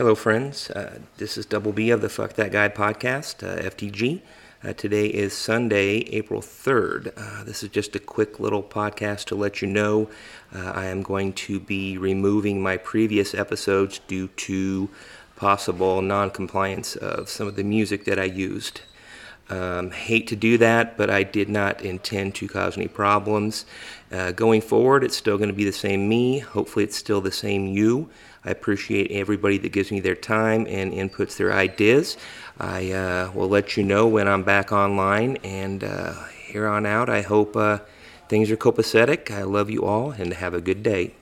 Hello, friends. Uh, this is Double B of the Fuck That Guy podcast, uh, FTG. Uh, today is Sunday, April 3rd. Uh, this is just a quick little podcast to let you know uh, I am going to be removing my previous episodes due to possible non compliance of some of the music that I used. Um, hate to do that, but I did not intend to cause any problems. Uh, going forward, it's still going to be the same me. Hopefully, it's still the same you. I appreciate everybody that gives me their time and inputs their ideas. I uh, will let you know when I'm back online, and uh, here on out, I hope uh, things are copacetic. I love you all, and have a good day.